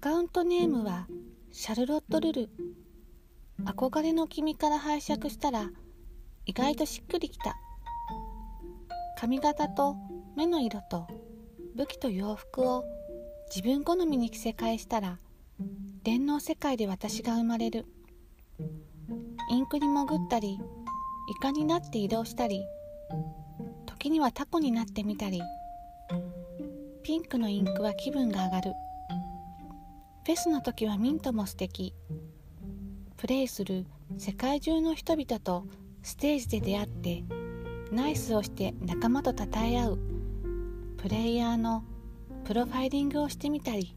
カウントネームはシャルロット・ルル。憧れの君から拝借したら意外としっくりきた。髪型と目の色と武器と洋服を自分好みに着せ替えしたら電脳世界で私が生まれる。インクに潜ったりイカになって移動したり時にはタコになってみたり。ピンクのインクは気分が上がる。フェスの時はミントも素敵。プレイする世界中の人々とステージで出会ってナイスをして仲間と称え合うプレイヤーのプロファイリングをしてみたり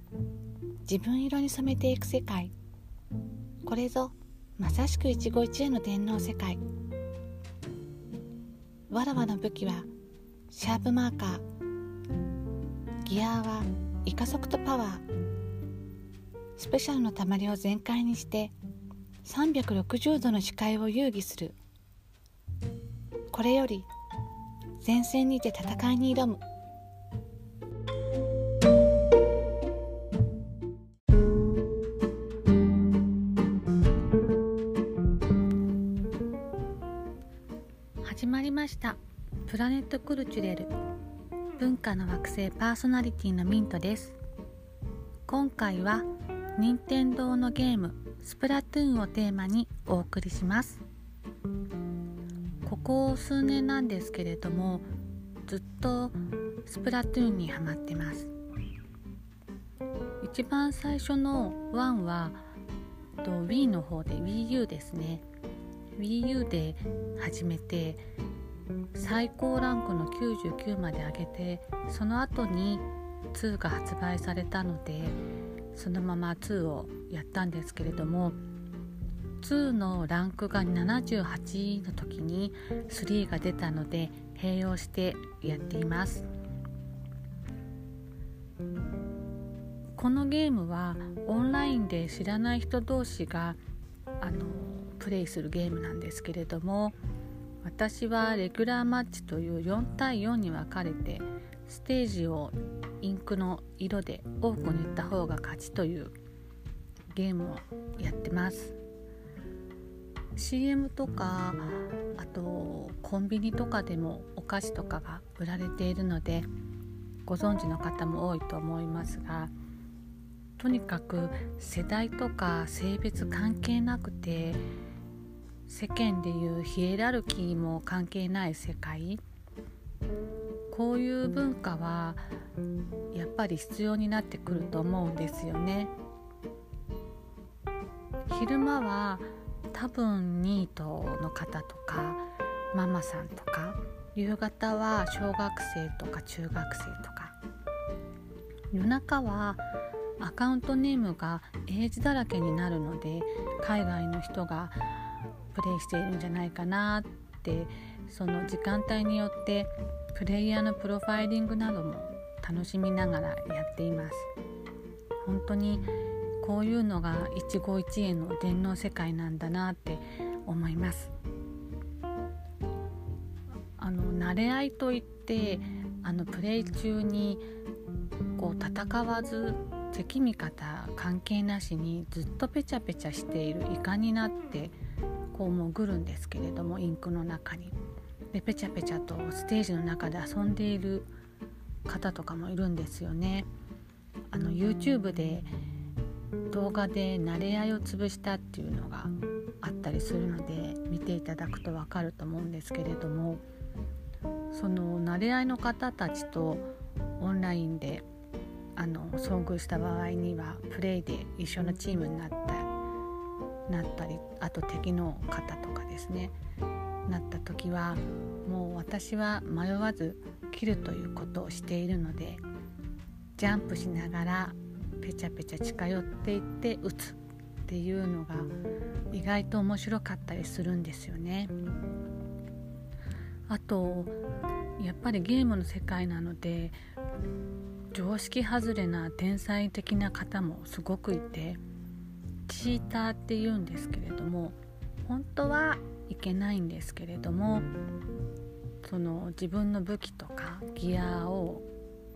自分色に染めていく世界。これぞまさしく一期一会の電脳世界。わらわの武器はシャープマーカー。ギアはイカ速とパワー。スペシャルのたまりを全開にして360度の視界を遊戯する。これより前線にて戦いに挑む。始まりました。プラネットクルチュレル。文化の惑星パーソナリティのミントです。今回は任天堂のゲームスプラトゥーンをテーマにお送りします。ここ数年なんですけれどもずっとスプラトゥーンにハマってます。一番最初の1はと Wii の方で WiiU ですね。WiiU で始めて最高ランクの99まで上げてその後に2が発売されたのでそのまま2をやったんですけれども2のランクが78の時に3が出たので併用してやっています。このゲームはオンラインで知らない人同士があのプレイするゲームなんですけれども私はレギュラーマッチという4対4に分かれてステージをインクの色で多く塗った方が勝ちというゲームをやってます。CM とかあとコンビニとかでもお菓子とかが売られているのでご存知の方も多いと思いますがとにかく世代とか性別関係なくて世間でいうヒエラルキーも関係ない世界。こういう文化はやっぱり必要になってくると思うんですよね。昼間は多分ニートの方とかママさんとか夕方は小学生とか中学生とか夜中はアカウントネームが英字だらけになるので海外の人がプレイしているんじゃないかなってその時間帯によってプレイヤーのプロファイリングなども楽しみながらやっています本当にこういうのが一期一会の電脳世界なんだなって思いますあの慣れ合いといってあのプレイ中にこう戦わず敵味方関係なしにずっとペチャペチャしているイカになってこう潜るんですけれどもインクの中に。でペチャペチャとステージの中で遊んでいる方とかもいるんですよね。あの YouTube で動画で慣れ合いを潰したっていうのがあったりするので見ていただくと分かると思うんですけれどもその慣れ合いの方たちとオンラインであの遭遇した場合にはプレイで一緒のチームになったなったりあと敵の方とかですねなった時はもう私は迷わず切るということをしているのでジャンプしながらペチャペチャ近寄っていって打つっていうのが意外と面白かったりするんですよね。あとやっぱりゲームの世界なので常識外れな天才的な方もすごくいてチーターって言うんですけれども本当はいけないんですけれどもその自分の武器とかギアを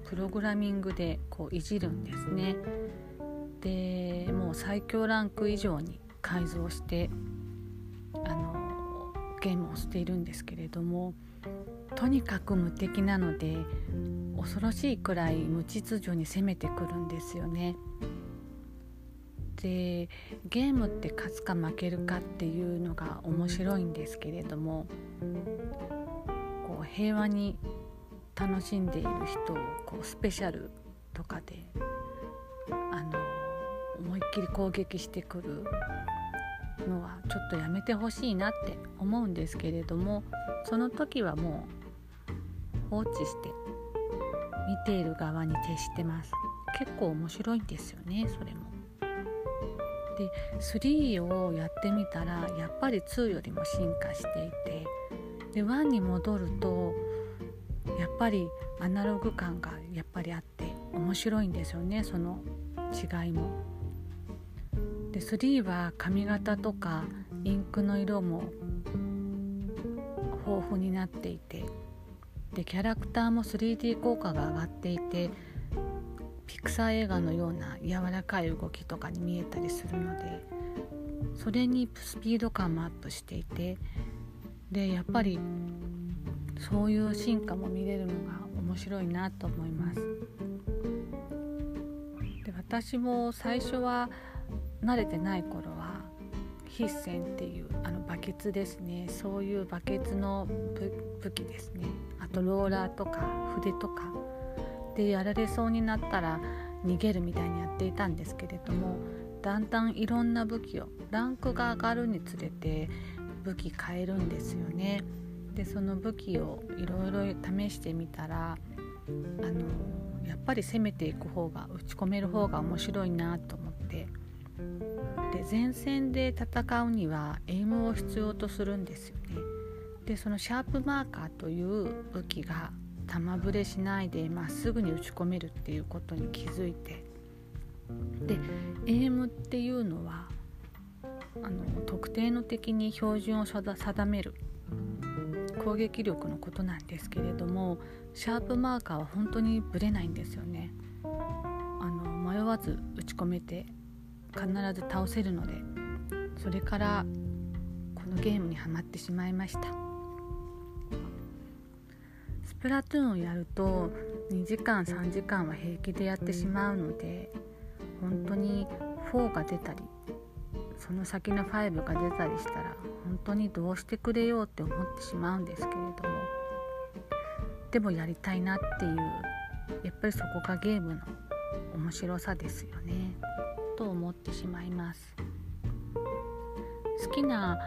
プログラミングでこういじるんですねでもう最強ランク以上に改造してあのゲームをしているんですけれどもとにかく無敵なので恐ろしいくらい無秩序に攻めてくるんですよね。でゲームって勝つか負けるかっていうのが面白いんですけれどもこう平和に楽しんでいる人をこうスペシャルとかであの思いっきり攻撃してくるのはちょっとやめてほしいなって思うんですけれどもその時はもう放置して見ている側に徹してます結構面白いんですよねそれも。で3をやってみたらやっぱり2よりも進化していてで1に戻るとやっぱりアナログ感がやっぱりあって面白いんですよねその違いも。で3は髪型とかインクの色も豊富になっていてでキャラクターも 3D 効果が上がっていてピクサー映画のような柔らかい動きとかに見えたりするのでそれにスピード感もアップしていてでやっぱりそういう進化も見れるのが面白いなと思います。で私も最初は慣れてない頃は筆線っていうあのバケツですねそういうバケツの武器ですねあとローラーとか筆とかでやられそうになったら逃げるみたいにやっていたんですけれどもだんだんいろんな武器をランクが上がるにつれて武器変えるんですよね。でその武器をいろいろ試してみたらあのやっぱり攻めていく方が打ち込める方が面白いなと思ってで前線で戦うにはエイムを必要とするんですよね。でそのシャープマーカーという武器が玉ぶれしないでまっすぐに打ち込めるっていうことに気づいて。でエイムっていうのはあの特定の敵に標準を定める攻撃力のことなんですけれどもシャープマーカーは本当にぶれないんですよね。あの迷わず打ち込めて必ず倒せるのでそれからこのゲームにはまってしまいました。プラトゥーンをやると2時間3時間は平気でやってしまうので本当に4が出たりその先の5が出たりしたら本当にどうしてくれようって思ってしまうんですけれどもでもやりたいなっていうやっぱりそこがゲームの面白さですよねと思ってしまいます。好きな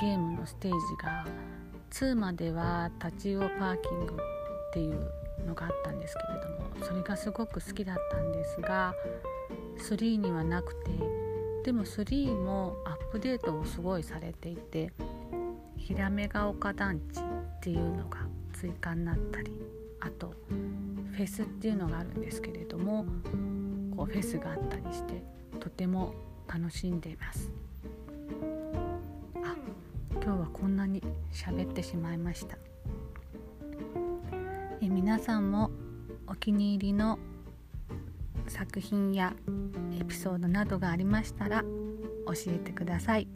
ゲームのステージが2までは立ち用パーキングっていうのがあったんですけれどもそれがすごく好きだったんですが3にはなくてでも3もアップデートをすごいされていてヒラメが丘団地っていうのが追加になったりあとフェスっていうのがあるんですけれどもこうフェスがあったりしてとても楽しんでいます。こんなに喋ってしまいました。え皆さんもお気に入りの作品やエピソードなどがありましたら教えてください。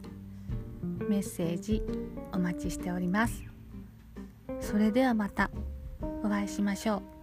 メッセージお待ちしております。それではまたお会いしましょう。